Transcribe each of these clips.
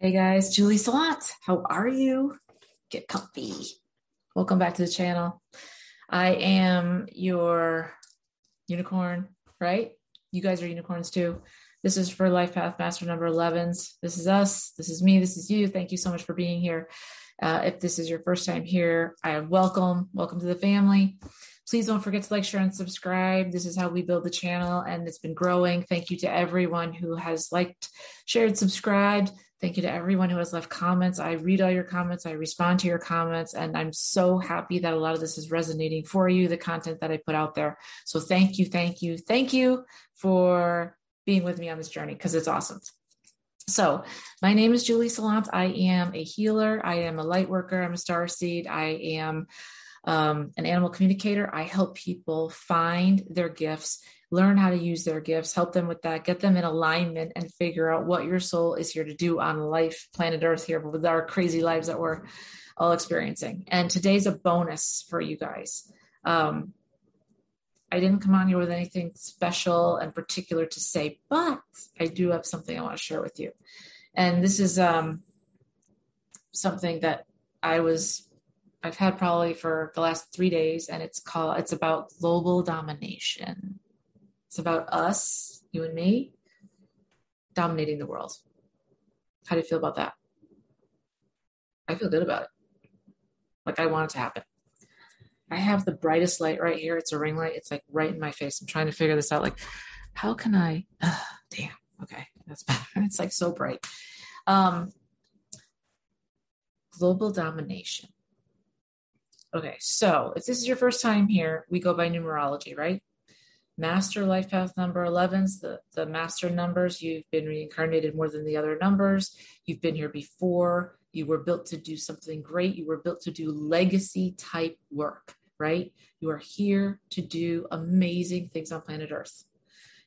Hey guys, Julie Salant. How are you? Get comfy. Welcome back to the channel. I am your unicorn, right? You guys are unicorns too. This is for Life Path Master number 11s. This is us. This is me. This is you. Thank you so much for being here. Uh, if this is your first time here, I welcome. Welcome to the family. Please don't forget to like, share, and subscribe. This is how we build the channel, and it's been growing. Thank you to everyone who has liked, shared, subscribed. Thank you to everyone who has left comments. I read all your comments, I respond to your comments, and I'm so happy that a lot of this is resonating for you, the content that I put out there. So thank you, thank you, thank you for being with me on this journey because it's awesome. So, my name is Julie Salant. I am a healer. I am a light worker. I'm a star seed. I am um, an animal communicator. I help people find their gifts, learn how to use their gifts, help them with that, get them in alignment, and figure out what your soul is here to do on life, planet Earth here, with our crazy lives that we're all experiencing. And today's a bonus for you guys. Um, I didn't come on here with anything special and particular to say, but I do have something I want to share with you. And this is um, something that I was I've had probably for the last three days, and it's called it's about global domination. It's about us, you and me, dominating the world. How do you feel about that? I feel good about it. Like I want it to happen. I have the brightest light right here. It's a ring light. It's like right in my face. I'm trying to figure this out. Like, how can I? Uh, damn. Okay, that's better. It's like so bright. Um, global domination. Okay, so if this is your first time here, we go by numerology, right? Master life path number 11s, the, the master numbers, you've been reincarnated more than the other numbers. You've been here before. You were built to do something great. You were built to do legacy type work, right? You are here to do amazing things on planet Earth.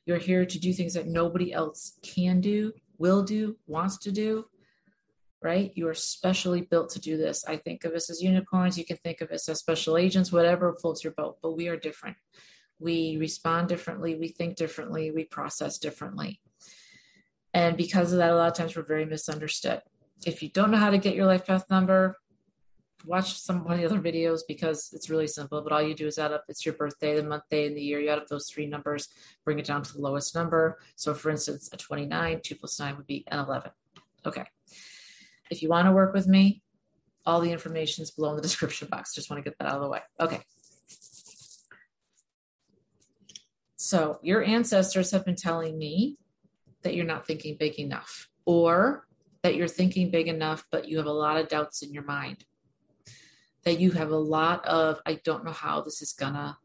You're here to do things that nobody else can do, will do, wants to do, right? You are specially built to do this. I think of us as unicorns. You can think of us as special agents, whatever floats your boat, but we are different. We respond differently, we think differently, we process differently. And because of that, a lot of times we're very misunderstood. If you don't know how to get your life path number, watch some of the other videos because it's really simple. But all you do is add up it's your birthday, the month, day, and the year. You add up those three numbers, bring it down to the lowest number. So, for instance, a 29, 2 plus 9 would be an 11. Okay. If you want to work with me, all the information is below in the description box. Just want to get that out of the way. Okay. So, your ancestors have been telling me that you're not thinking big enough, or that you're thinking big enough, but you have a lot of doubts in your mind. That you have a lot of, I don't know how this is gonna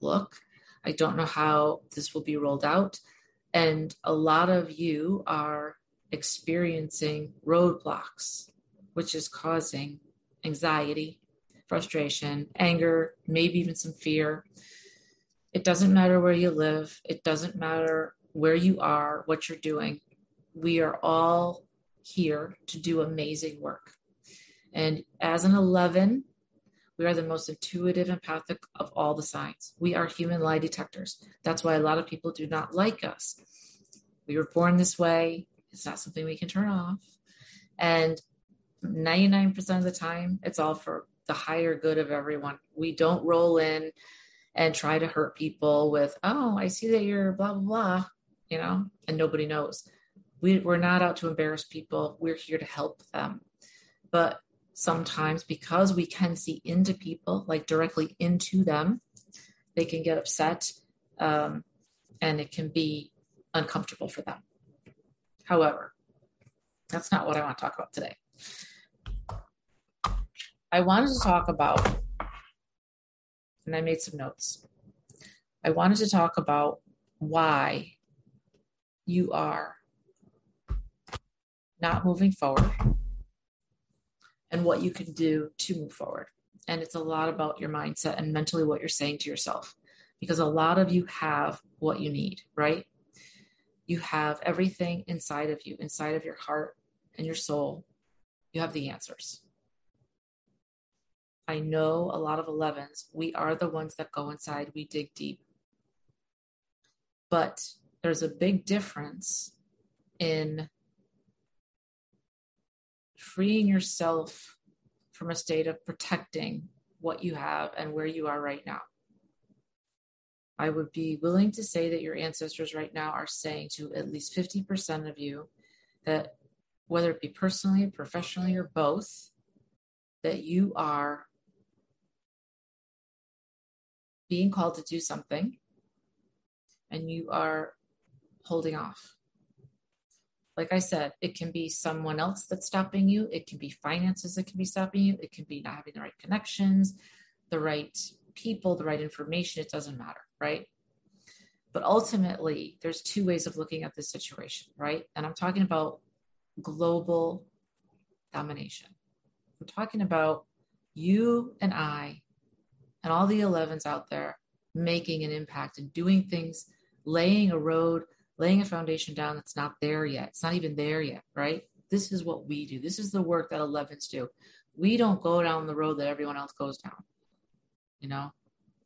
look. I don't know how this will be rolled out. And a lot of you are experiencing roadblocks, which is causing anxiety, frustration, anger, maybe even some fear. It doesn't matter where you live, it doesn't matter where you are, what you're doing. We are all here to do amazing work. And as an 11, we are the most intuitive empathic of all the signs. We are human lie detectors. That's why a lot of people do not like us. We were born this way. It's not something we can turn off. And 99% of the time, it's all for the higher good of everyone. We don't roll in and try to hurt people with, oh, I see that you're blah, blah, blah, you know, and nobody knows. We, we're not out to embarrass people. We're here to help them. But sometimes, because we can see into people, like directly into them, they can get upset um, and it can be uncomfortable for them. However, that's not what I want to talk about today. I wanted to talk about, and I made some notes. I wanted to talk about why you are not moving forward and what you can do to move forward. And it's a lot about your mindset and mentally what you're saying to yourself because a lot of you have what you need, right? You have everything inside of you, inside of your heart and your soul. You have the answers. I know a lot of 11s, we are the ones that go inside, we dig deep. But there's a big difference in freeing yourself from a state of protecting what you have and where you are right now. I would be willing to say that your ancestors right now are saying to at least 50% of you that whether it be personally, professionally, or both, that you are being called to do something and you are holding off. Like I said, it can be someone else that's stopping you. It can be finances that can be stopping you. It can be not having the right connections, the right people, the right information. It doesn't matter, right? But ultimately, there's two ways of looking at this situation, right? And I'm talking about global domination. We're talking about you and I and all the 11s out there making an impact and doing things, laying a road laying a foundation down that's not there yet. It's not even there yet, right? This is what we do. This is the work that 11s do. We don't go down the road that everyone else goes down. You know,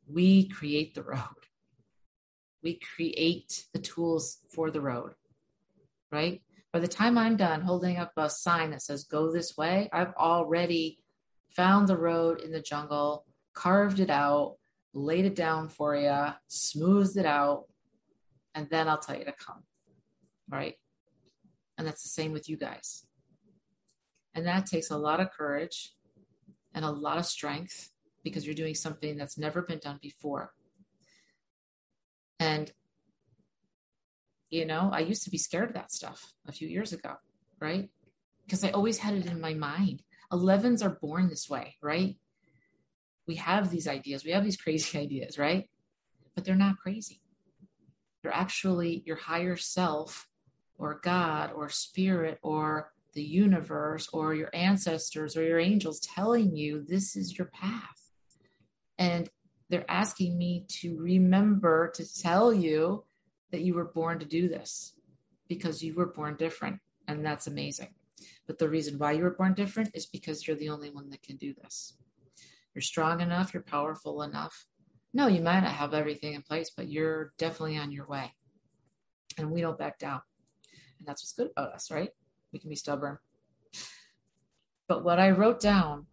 we create the road. We create the tools for the road, right? By the time I'm done holding up a sign that says go this way, I've already found the road in the jungle, carved it out, laid it down for you, smoothed it out, and then I'll tell you to come. Right. And that's the same with you guys. And that takes a lot of courage and a lot of strength because you're doing something that's never been done before. And, you know, I used to be scared of that stuff a few years ago, right? Because I always had it in my mind. 11s are born this way, right? We have these ideas, we have these crazy ideas, right? But they're not crazy. They're actually your higher self or God or spirit or the universe or your ancestors or your angels telling you this is your path. And they're asking me to remember to tell you that you were born to do this because you were born different. And that's amazing. But the reason why you were born different is because you're the only one that can do this. You're strong enough, you're powerful enough, no, you might not have everything in place, but you're definitely on your way. And we don't back down. And that's what's good about us, right? We can be stubborn. But what I wrote down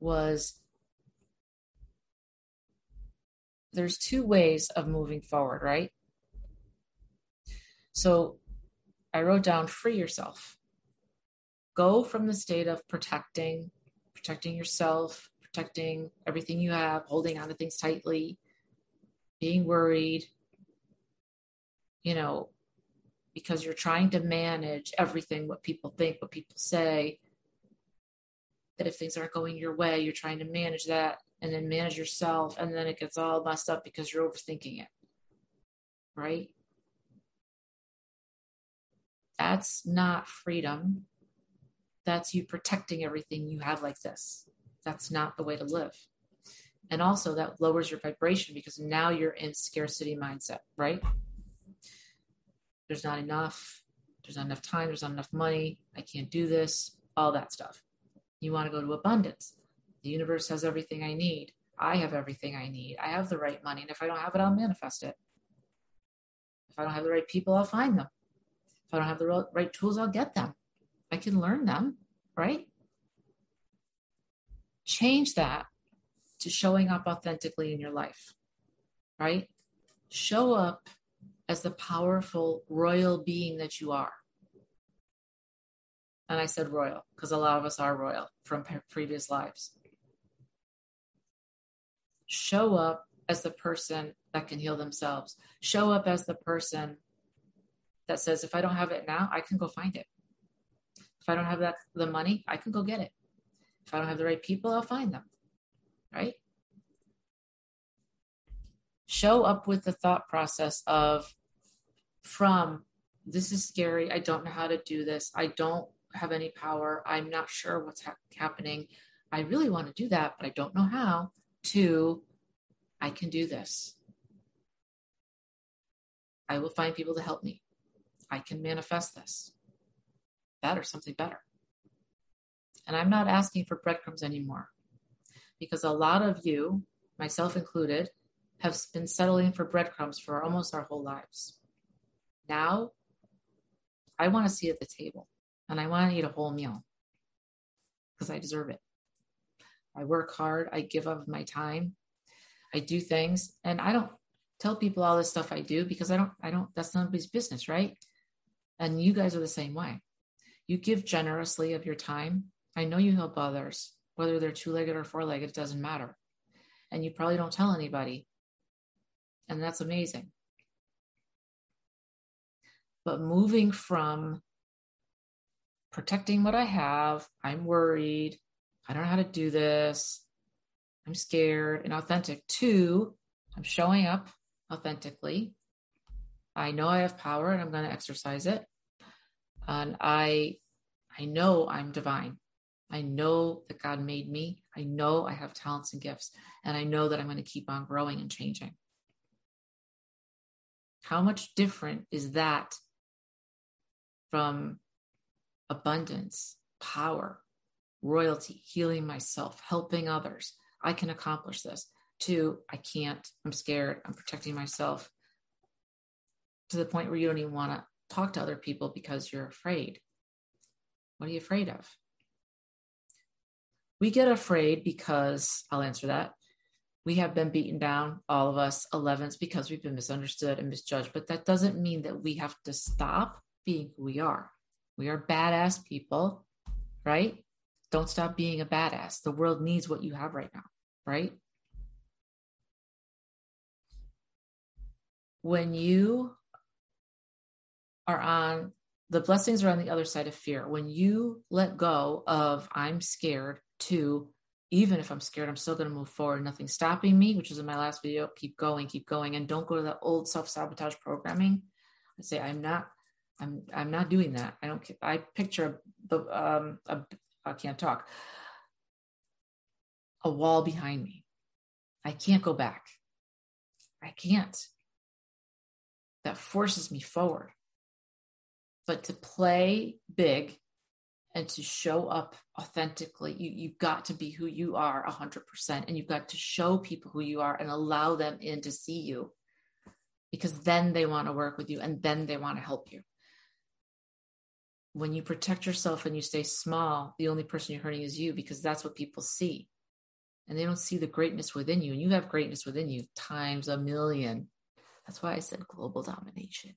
was there's two ways of moving forward, right? So I wrote down free yourself. Go from the state of protecting, protecting yourself, protecting everything you have, holding on to things tightly, being worried, you know, because you're trying to manage everything what people think, what people say. That if things aren't going your way, you're trying to manage that and then manage yourself, and then it gets all messed up because you're overthinking it. Right? That's not freedom. That's you protecting everything you have like this that's not the way to live. And also, that lowers your vibration because now you're in scarcity mindset, right? There's not enough. There's not enough time. There's not enough money. I can't do this. All that stuff. You want to go to abundance. The universe has everything I need. I have everything I need. I have the right money. And if I don't have it, I'll manifest it. If I don't have the right people, I'll find them. If I don't have the right tools, I'll get them. I can learn them, right? Change that to showing up authentically in your life, right? Show up as the powerful royal being that you are. And I said royal because a lot of us are royal from previous lives. Show up as the person that can heal themselves. Show up as the person that says, if I don't have it now, I can go find it. If I don't have that the money, I can go get it. If I don't have the right people, I'll find them. Right? Show up with the thought process of from this is scary. I don't know how to do this. I don't have any power. I'm not sure what's ha- happening. I really want to do that, but I don't know how. To I can do this. I will find people to help me. I can manifest this. That or something better. And I'm not asking for breadcrumbs anymore because a lot of you, myself included, have been settling for breadcrumbs for almost our whole lives. Now, I want to see at the table and I want to eat a whole meal. because I deserve it. I work hard. I give up my time. I do things and I don't tell people all this stuff I do because I don't, I don't, that's nobody's business, right? And you guys are the same way. You give generously of your time. I know you help others, whether they're two legged or four legged, it doesn't matter. And you probably don't tell anybody. And that's amazing. But moving from protecting what I have, I'm worried, I don't know how to do this, I'm scared and authentic, to I'm showing up authentically. I know I have power and I'm going to exercise it. And I I know I'm divine. I know that God made me. I know I have talents and gifts. And I know that I'm going to keep on growing and changing. How much different is that from abundance, power, royalty, healing myself, helping others? I can accomplish this. To I can't, I'm scared, I'm protecting myself to the point where you don't even want to talk to other people because you're afraid. What are you afraid of? We get afraid because I'll answer that. We have been beaten down, all of us, 11s, because we've been misunderstood and misjudged. But that doesn't mean that we have to stop being who we are. We are badass people, right? Don't stop being a badass. The world needs what you have right now, right? When you are on the blessings are on the other side of fear. When you let go of I'm scared to even if I'm scared, I'm still going to move forward. Nothing stopping me, which is in my last video. Keep going, keep going, and don't go to that old self-sabotage programming. I say I'm not, I'm, I'm not doing that. I don't. I picture the, um, a, I can't talk. A wall behind me. I can't go back. I can't. That forces me forward but to play big and to show up authentically you, you've got to be who you are 100% and you've got to show people who you are and allow them in to see you because then they want to work with you and then they want to help you. When you protect yourself and you stay small the only person you're hurting is you because that's what people see. And they don't see the greatness within you and you have greatness within you times a million. That's why i said global domination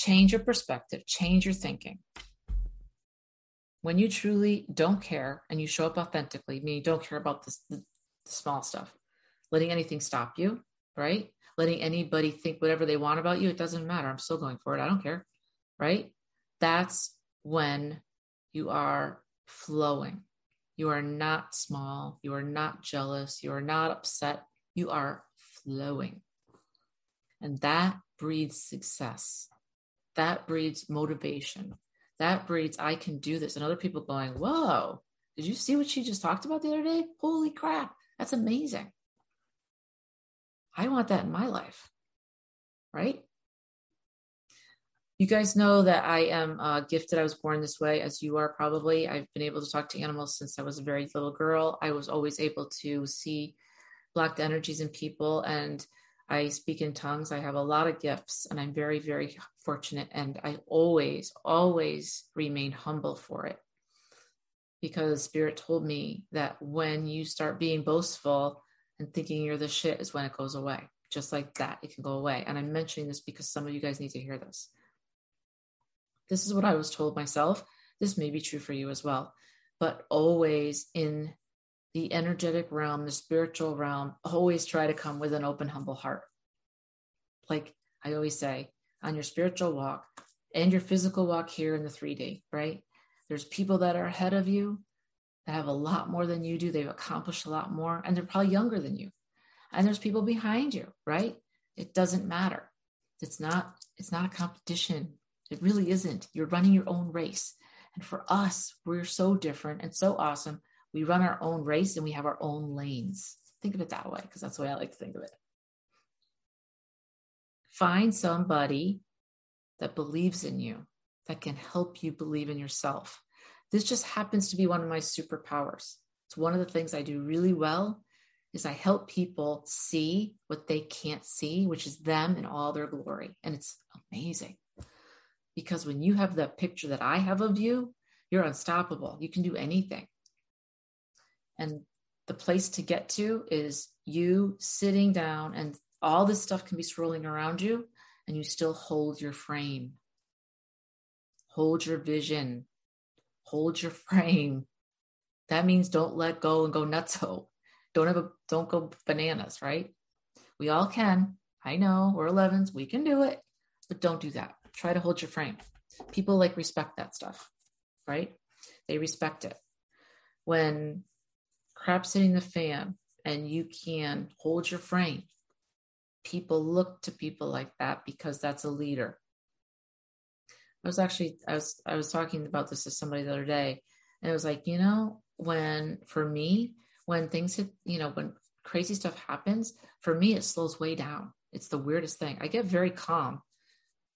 change your perspective, change your thinking. When you truly don't care and you show up authentically, meaning you don't care about the, the small stuff, letting anything stop you, right? Letting anybody think whatever they want about you, it doesn't matter. I'm still going for it. I don't care, right? That's when you are flowing. You are not small. You are not jealous. You are not upset. You are flowing. And that breeds success that breeds motivation. That breeds, I can do this. And other people going, whoa, did you see what she just talked about the other day? Holy crap, that's amazing. I want that in my life, right? You guys know that I am uh, gifted. I was born this way, as you are probably. I've been able to talk to animals since I was a very little girl. I was always able to see blocked energies in people and I speak in tongues. I have a lot of gifts, and I'm very, very fortunate. And I always, always remain humble for it because Spirit told me that when you start being boastful and thinking you're the shit is when it goes away. Just like that, it can go away. And I'm mentioning this because some of you guys need to hear this. This is what I was told myself. This may be true for you as well, but always in the energetic realm, the spiritual realm, always try to come with an open, humble heart. Like I always say, on your spiritual walk and your physical walk here in the 3D, right? There's people that are ahead of you that have a lot more than you do. They've accomplished a lot more, and they're probably younger than you. And there's people behind you, right? It doesn't matter. It's not, it's not a competition. It really isn't. You're running your own race. And for us, we're so different and so awesome we run our own race and we have our own lanes. Think of it that way, because that's the way I like to think of it. Find somebody that believes in you, that can help you believe in yourself. This just happens to be one of my superpowers. It's one of the things I do really well is I help people see what they can't see, which is them in all their glory. And it's amazing. Because when you have that picture that I have of you, you're unstoppable. You can do anything. And the place to get to is you sitting down and all this stuff can be swirling around you and you still hold your frame. Hold your vision. Hold your frame. That means don't let go and go nutso. Don't have a don't go bananas, right? We all can. I know we're 11s, we can do it, but don't do that. Try to hold your frame. People like respect that stuff, right? They respect it. When crap's hitting the fan and you can hold your frame, people look to people like that because that's a leader. I was actually I was I was talking about this to somebody the other day, and it was like, you know, when for me, when things hit, you know, when crazy stuff happens, for me it slows way down. It's the weirdest thing. I get very calm.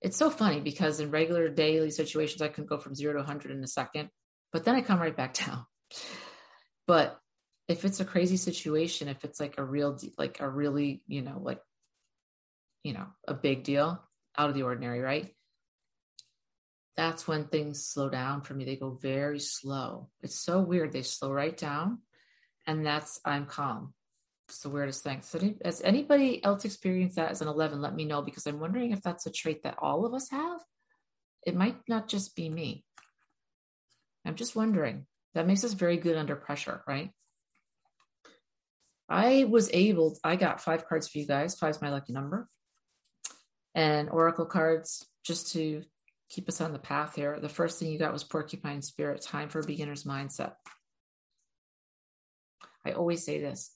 It's so funny because in regular daily situations, I can go from zero to 100 in a second, but then I come right back down. But if it's a crazy situation, if it's like a real, like a really, you know, like, you know, a big deal out of the ordinary, right? That's when things slow down for me. They go very slow. It's so weird. They slow right down. And that's, I'm calm. It's the weirdest thing. So, has anybody else experienced that as an 11? Let me know because I'm wondering if that's a trait that all of us have. It might not just be me. I'm just wondering. That makes us very good under pressure, right? I was able, I got five cards for you guys. Five's my lucky number. And Oracle cards just to keep us on the path here. The first thing you got was Porcupine Spirit, time for a beginner's mindset. I always say this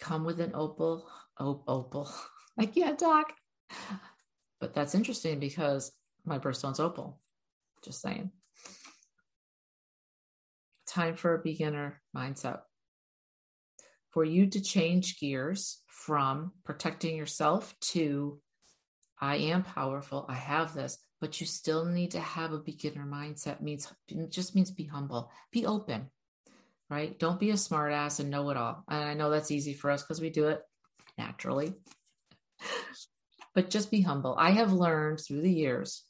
come with an opal. Oh, opal. I can't talk. But that's interesting because my birthstone's opal. Just saying. Time for a beginner mindset. For you to change gears from protecting yourself to I am powerful, I have this, but you still need to have a beginner mindset means just means be humble, be open, right? Don't be a smartass and know it all. And I know that's easy for us because we do it naturally. but just be humble. I have learned through the years.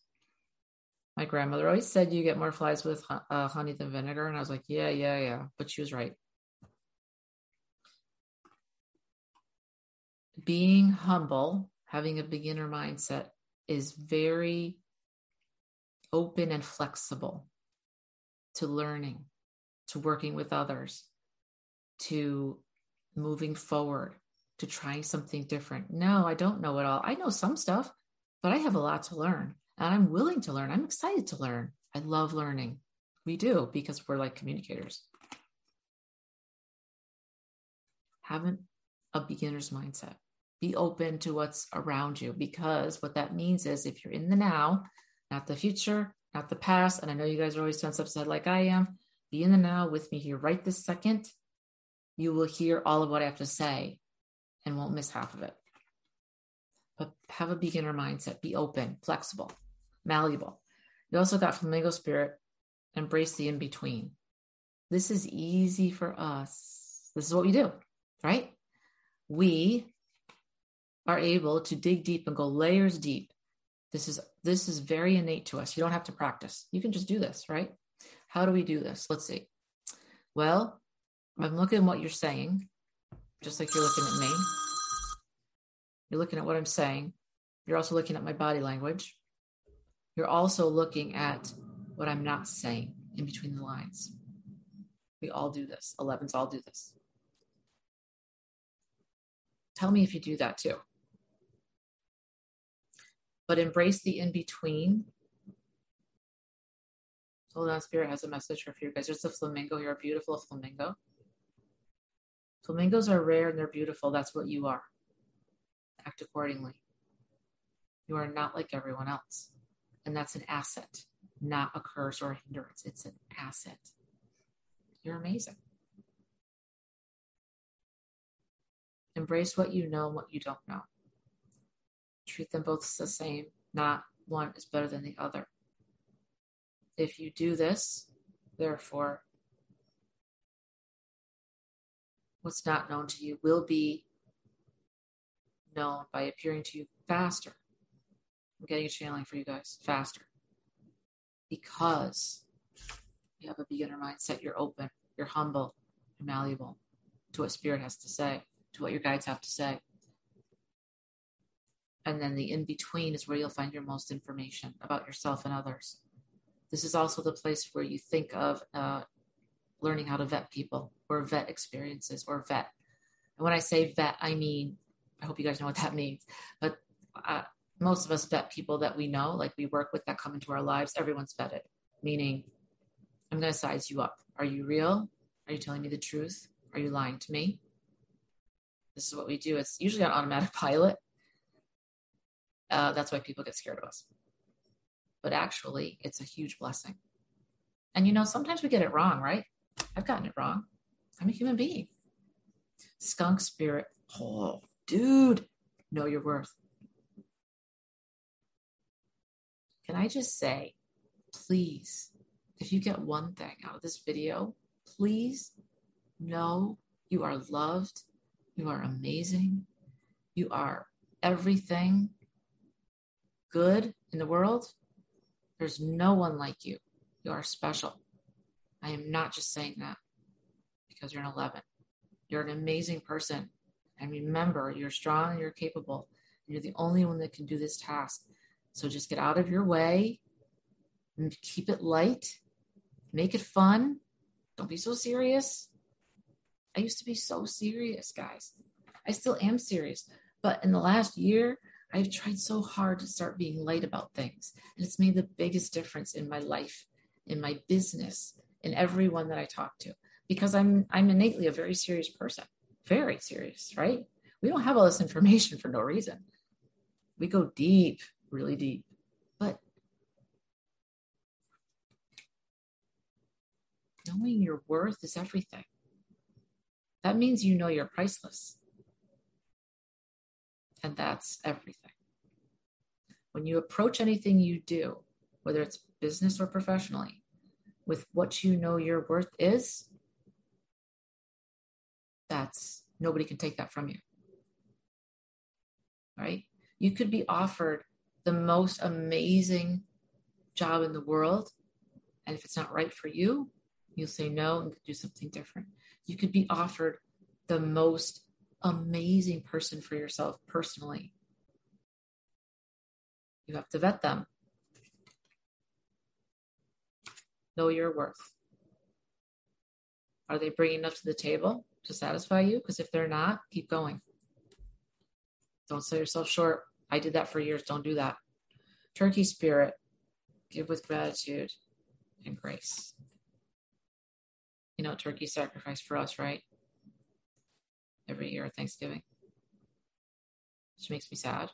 My grandmother always said you get more flies with uh, honey than vinegar. And I was like, yeah, yeah, yeah. But she was right. Being humble, having a beginner mindset is very open and flexible to learning to working with others, to moving forward, to trying something different. No, I don't know it all. I know some stuff, but I have a lot to learn and I'm willing to learn. I'm excited to learn. I love learning. We do because we're like communicators. Haven't a beginner's mindset. Be open to what's around you because what that means is if you're in the now, not the future, not the past, and I know you guys are always tense upset like I am, be in the now with me here right this second. You will hear all of what I have to say and won't miss half of it. But have a beginner mindset, be open, flexible, malleable. You also got flamingo spirit, embrace the in between. This is easy for us. This is what we do, right? We are able to dig deep and go layers deep. This is this is very innate to us. You don't have to practice. You can just do this, right? How do we do this? Let's see. Well, I'm looking at what you're saying, just like you're looking at me. You're looking at what I'm saying. You're also looking at my body language. You're also looking at what I'm not saying in between the lines. We all do this. 11s all do this. Tell me if you do that too. But embrace the in between Hold on, Spirit has a message for you guys. There's a flamingo here, a beautiful flamingo. Flamingos are rare and they're beautiful. That's what you are. Act accordingly. You are not like everyone else. And that's an asset, not a curse or a hindrance. It's an asset. You're amazing. Embrace what you know and what you don't know. Treat them both the same, not one is better than the other. If you do this, therefore, what's not known to you will be known by appearing to you faster. I'm getting a channeling for you guys faster. because you have a beginner mindset. You're open, you're humble, you're malleable to what spirit has to say, to what your guides have to say. And then the in between is where you'll find your most information about yourself and others. This is also the place where you think of uh, learning how to vet people or vet experiences or vet. And when I say vet, I mean, I hope you guys know what that means, but uh, most of us vet people that we know, like we work with that come into our lives. Everyone's vetted, meaning I'm going to size you up. Are you real? Are you telling me the truth? Are you lying to me? This is what we do. It's usually on automatic pilot. Uh, that's why people get scared of us. But actually, it's a huge blessing. And you know, sometimes we get it wrong, right? I've gotten it wrong. I'm a human being. Skunk spirit. Oh, dude, know your worth. Can I just say, please, if you get one thing out of this video, please know you are loved, you are amazing, you are everything good in the world. There's no one like you. You are special. I am not just saying that because you're an 11. You're an amazing person. And remember, you're strong you're capable. You're the only one that can do this task. So just get out of your way and keep it light, make it fun. Don't be so serious. I used to be so serious, guys. I still am serious. But in the last year, I've tried so hard to start being light about things. And it's made the biggest difference in my life, in my business, in everyone that I talk to. Because I'm I'm innately a very serious person. Very serious, right? We don't have all this information for no reason. We go deep really deep. But knowing your worth is everything. That means you know you're priceless. And that's everything. When you approach anything you do, whether it's business or professionally, with what you know your worth is, that's nobody can take that from you. Right? You could be offered the most amazing job in the world. And if it's not right for you, you'll say no and do something different. You could be offered the most amazing person for yourself personally. You have to vet them. Know your worth. Are they bringing enough to the table to satisfy you? Because if they're not, keep going. Don't sell yourself short. I did that for years. Don't do that. Turkey spirit, give with gratitude and grace. You know, turkey sacrifice for us, right? Every year Thanksgiving, which makes me sad.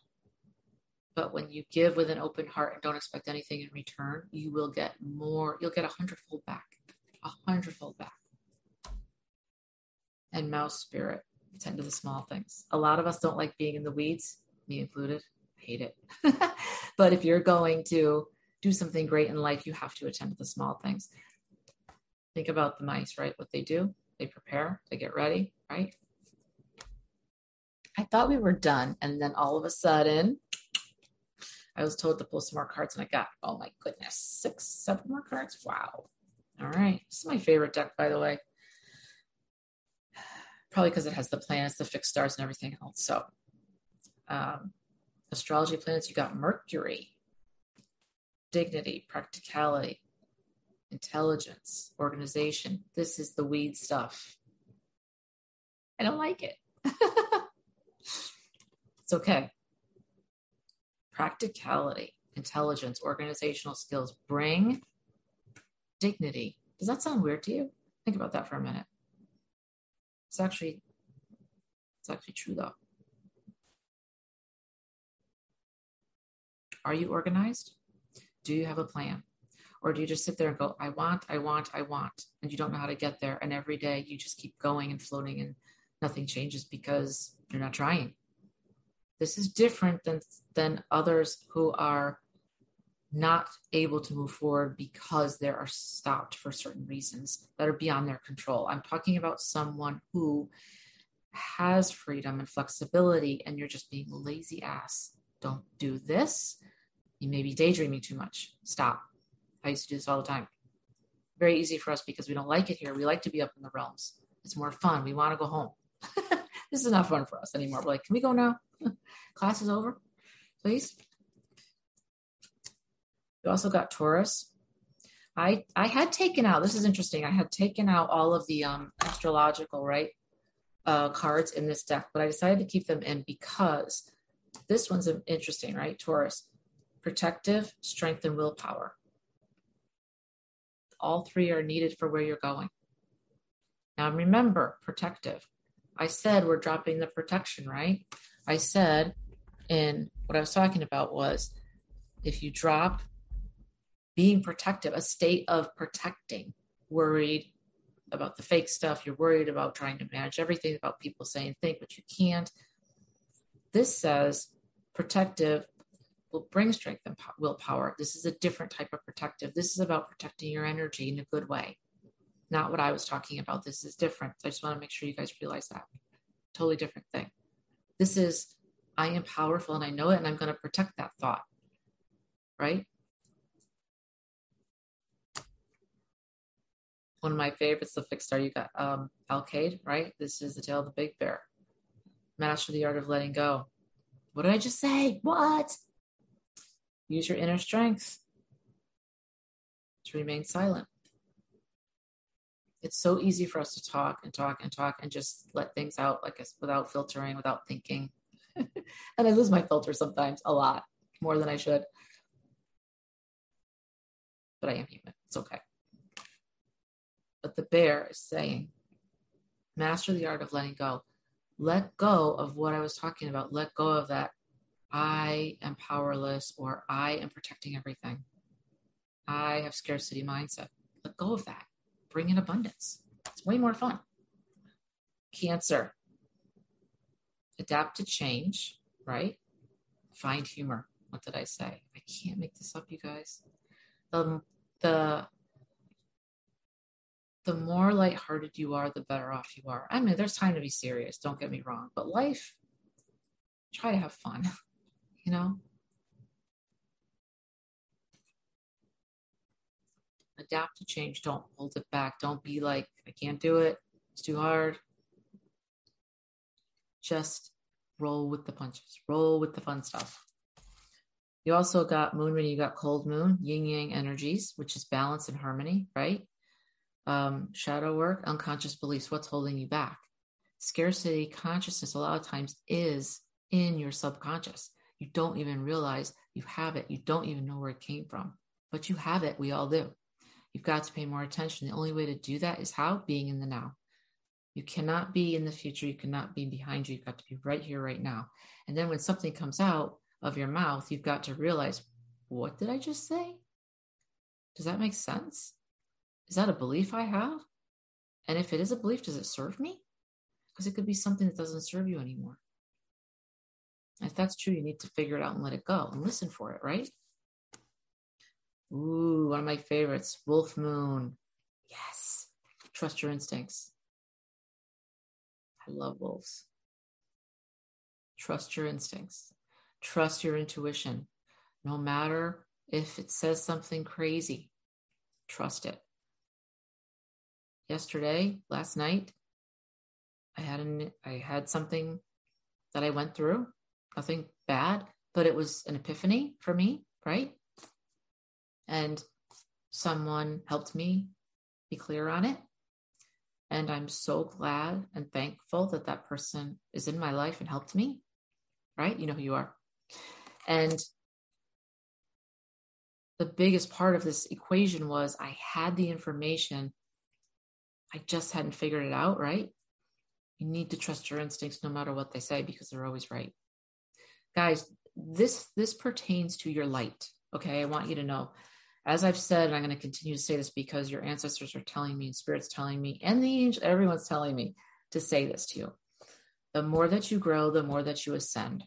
But when you give with an open heart and don't expect anything in return, you will get more. You'll get a hundredfold back, a hundredfold back. And mouse spirit, tend to the small things. A lot of us don't like being in the weeds me included. I hate it. but if you're going to do something great in life, you have to attend to the small things. Think about the mice, right? What they do, they prepare, they get ready, right? I thought we were done. And then all of a sudden, I was told to pull some more cards, and I got, oh my goodness, six, seven more cards. Wow. All right. This is my favorite deck, by the way. Probably because it has the planets, the fixed stars, and everything else. So um, astrology planets, you got Mercury, dignity, practicality, intelligence, organization. This is the weed stuff. I don't like it. it's okay. Practicality, intelligence, organizational skills bring dignity. Does that sound weird to you? Think about that for a minute. It's actually it's actually true though. Are you organized? Do you have a plan? Or do you just sit there and go, I want, I want, I want, and you don't know how to get there? And every day you just keep going and floating and nothing changes because you're not trying. This is different than, than others who are not able to move forward because they are stopped for certain reasons that are beyond their control. I'm talking about someone who has freedom and flexibility, and you're just being lazy ass. Don't do this. You may be daydreaming too much. Stop. I used to do this all the time. Very easy for us because we don't like it here. We like to be up in the realms. It's more fun. We want to go home. this is not fun for us anymore. We're like, can we go now? Class is over, please. We also got Taurus. I I had taken out. This is interesting. I had taken out all of the um, astrological right uh, cards in this deck, but I decided to keep them in because this one's interesting, right? Taurus, protective, strength, and willpower. All three are needed for where you're going. Now remember, protective. I said we're dropping the protection, right? I said, and what I was talking about was if you drop being protective, a state of protecting, worried about the fake stuff, you're worried about trying to manage everything, about people saying think, but you can't. This says protective will bring strength and willpower. This is a different type of protective. This is about protecting your energy in a good way. Not what I was talking about. This is different. I just want to make sure you guys realize that. Totally different thing. This is, I am powerful and I know it, and I'm going to protect that thought. Right? One of my favorites, the fixed star, you got um, Alkaid, right? This is the tail of the big bear. Master the art of letting go. What did I just say? What? Use your inner strength to remain silent. It's so easy for us to talk and talk and talk and just let things out like without filtering, without thinking. and I lose my filter sometimes a lot more than I should. But I am human. It's okay. But the bear is saying, master the art of letting go. Let go of what I was talking about. Let go of that. I am powerless or I am protecting everything. I have scarcity mindset. Let go of that bring in abundance. It's way more fun. Cancer. Adapt to change, right? Find humor. What did I say? I can't make this up, you guys. The the the more lighthearted you are, the better off you are. I mean, there's time to be serious, don't get me wrong, but life, try to have fun, you know? Adapt to change. Don't hold it back. Don't be like, I can't do it. It's too hard. Just roll with the punches, roll with the fun stuff. You also got moon when you got cold moon, yin yang energies, which is balance and harmony, right? Um, shadow work, unconscious beliefs, what's holding you back? Scarcity consciousness, a lot of times, is in your subconscious. You don't even realize you have it. You don't even know where it came from, but you have it. We all do. You've got to pay more attention. The only way to do that is how? Being in the now. You cannot be in the future. You cannot be behind you. You've got to be right here, right now. And then when something comes out of your mouth, you've got to realize, what did I just say? Does that make sense? Is that a belief I have? And if it is a belief, does it serve me? Because it could be something that doesn't serve you anymore. If that's true, you need to figure it out and let it go and listen for it, right? Ooh, one of my favorites, Wolf Moon. Yes. Trust your instincts. I love wolves. Trust your instincts. Trust your intuition. No matter if it says something crazy, trust it. Yesterday, last night, I had an I had something that I went through, nothing bad, but it was an epiphany for me, right? And someone helped me be clear on it. And I'm so glad and thankful that that person is in my life and helped me. Right? You know who you are. And the biggest part of this equation was I had the information, I just hadn't figured it out, right? You need to trust your instincts no matter what they say because they're always right. Guys, this this pertains to your light. Okay, I want you to know as I've said, and I'm going to continue to say this because your ancestors are telling me, and spirits telling me, and the angel, everyone's telling me to say this to you. The more that you grow, the more that you ascend,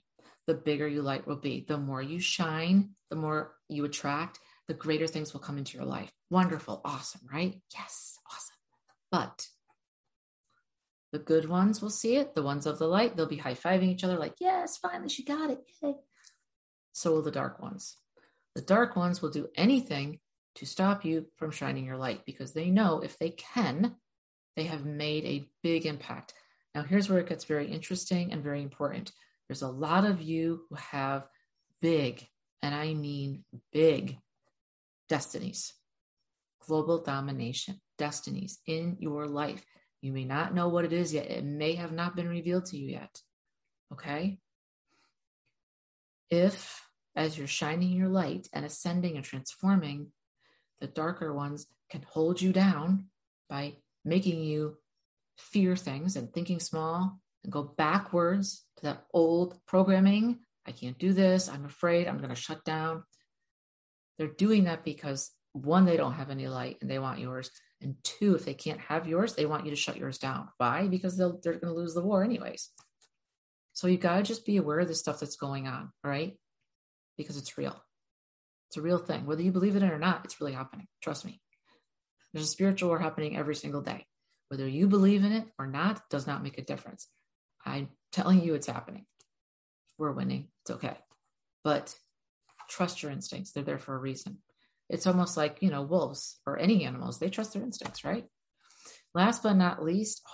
the bigger your light will be. The more you shine, the more you attract, the greater things will come into your life. Wonderful, awesome, right? Yes, awesome. But the good ones will see it. The ones of the light, they'll be high fiving each other, like, yes, finally, she got it. Yay. So will the dark ones. The dark ones will do anything to stop you from shining your light because they know if they can, they have made a big impact. Now, here's where it gets very interesting and very important. There's a lot of you who have big, and I mean big, destinies, global domination destinies in your life. You may not know what it is yet, it may have not been revealed to you yet. Okay? If, as you're shining your light and ascending and transforming, the darker ones can hold you down by making you fear things and thinking small and go backwards to that old programming. I can't do this. I'm afraid I'm going to shut down. They're doing that because one, they don't have any light and they want yours. And two, if they can't have yours, they want you to shut yours down. Why? Because they're going to lose the war anyways. So you got to just be aware of the stuff that's going on, right? Because it's real. It's a real thing. Whether you believe in it or not, it's really happening. Trust me. There's a spiritual war happening every single day. Whether you believe in it or not does not make a difference. I'm telling you it's happening. We're winning. It's okay. But trust your instincts. They're there for a reason. It's almost like, you know, wolves or any animals, they trust their instincts, right? Last but not least, oh,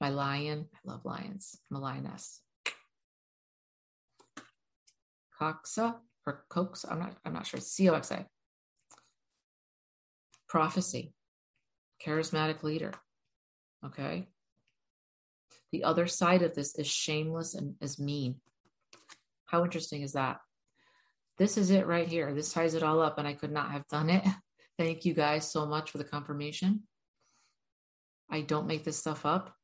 my lion. I love lions. I'm a lioness. Coxa or Cox, I'm not, I'm not sure. C-O-X-A. Prophecy charismatic leader. Okay. The other side of this is shameless and is mean. How interesting is that? This is it right here. This ties it all up, and I could not have done it. Thank you guys so much for the confirmation. I don't make this stuff up.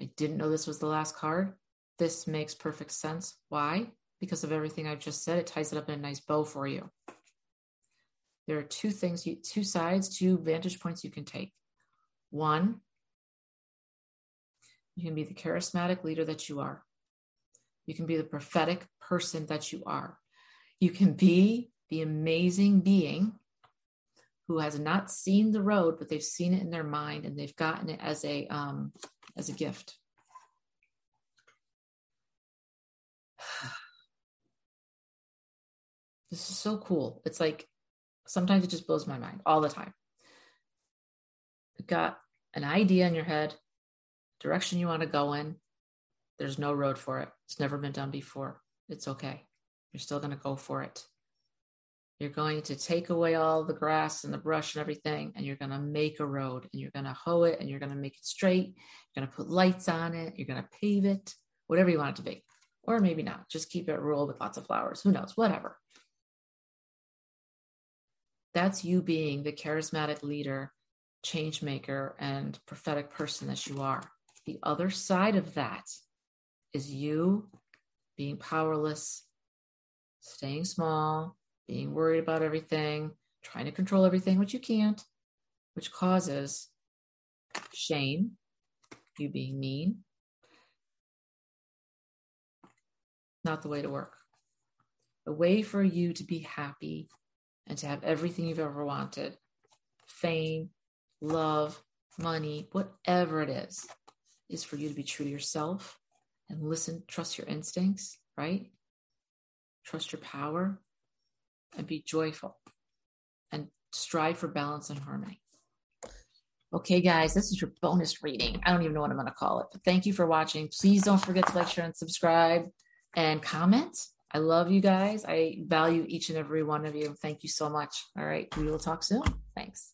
I didn't know this was the last card. This makes perfect sense. Why? Because of everything I've just said, it ties it up in a nice bow for you there are two things, you, two sides, two vantage points you can take. One, you can be the charismatic leader that you are. You can be the prophetic person that you are. You can be the amazing being who has not seen the road, but they've seen it in their mind and they've gotten it as a um, as a gift. This is so cool. It's like Sometimes it just blows my mind all the time. You've got an idea in your head, direction you want to go in. There's no road for it. It's never been done before. It's okay. You're still going to go for it. You're going to take away all the grass and the brush and everything, and you're going to make a road and you're going to hoe it and you're going to make it straight. You're going to put lights on it. You're going to pave it, whatever you want it to be. Or maybe not. Just keep it rural with lots of flowers. Who knows? Whatever. That's you being the charismatic leader, change maker, and prophetic person that you are. The other side of that is you being powerless, staying small, being worried about everything, trying to control everything, which you can't, which causes shame, you being mean. Not the way to work. The way for you to be happy and to have everything you've ever wanted fame, love, money, whatever it is, is for you to be true to yourself and listen, trust your instincts, right? Trust your power and be joyful and strive for balance and harmony. Okay, guys, this is your bonus reading. I don't even know what I'm going to call it, but thank you for watching. Please don't forget to like, share, and subscribe and comment. I love you guys. I value each and every one of you. Thank you so much. All right. We will talk soon. Thanks.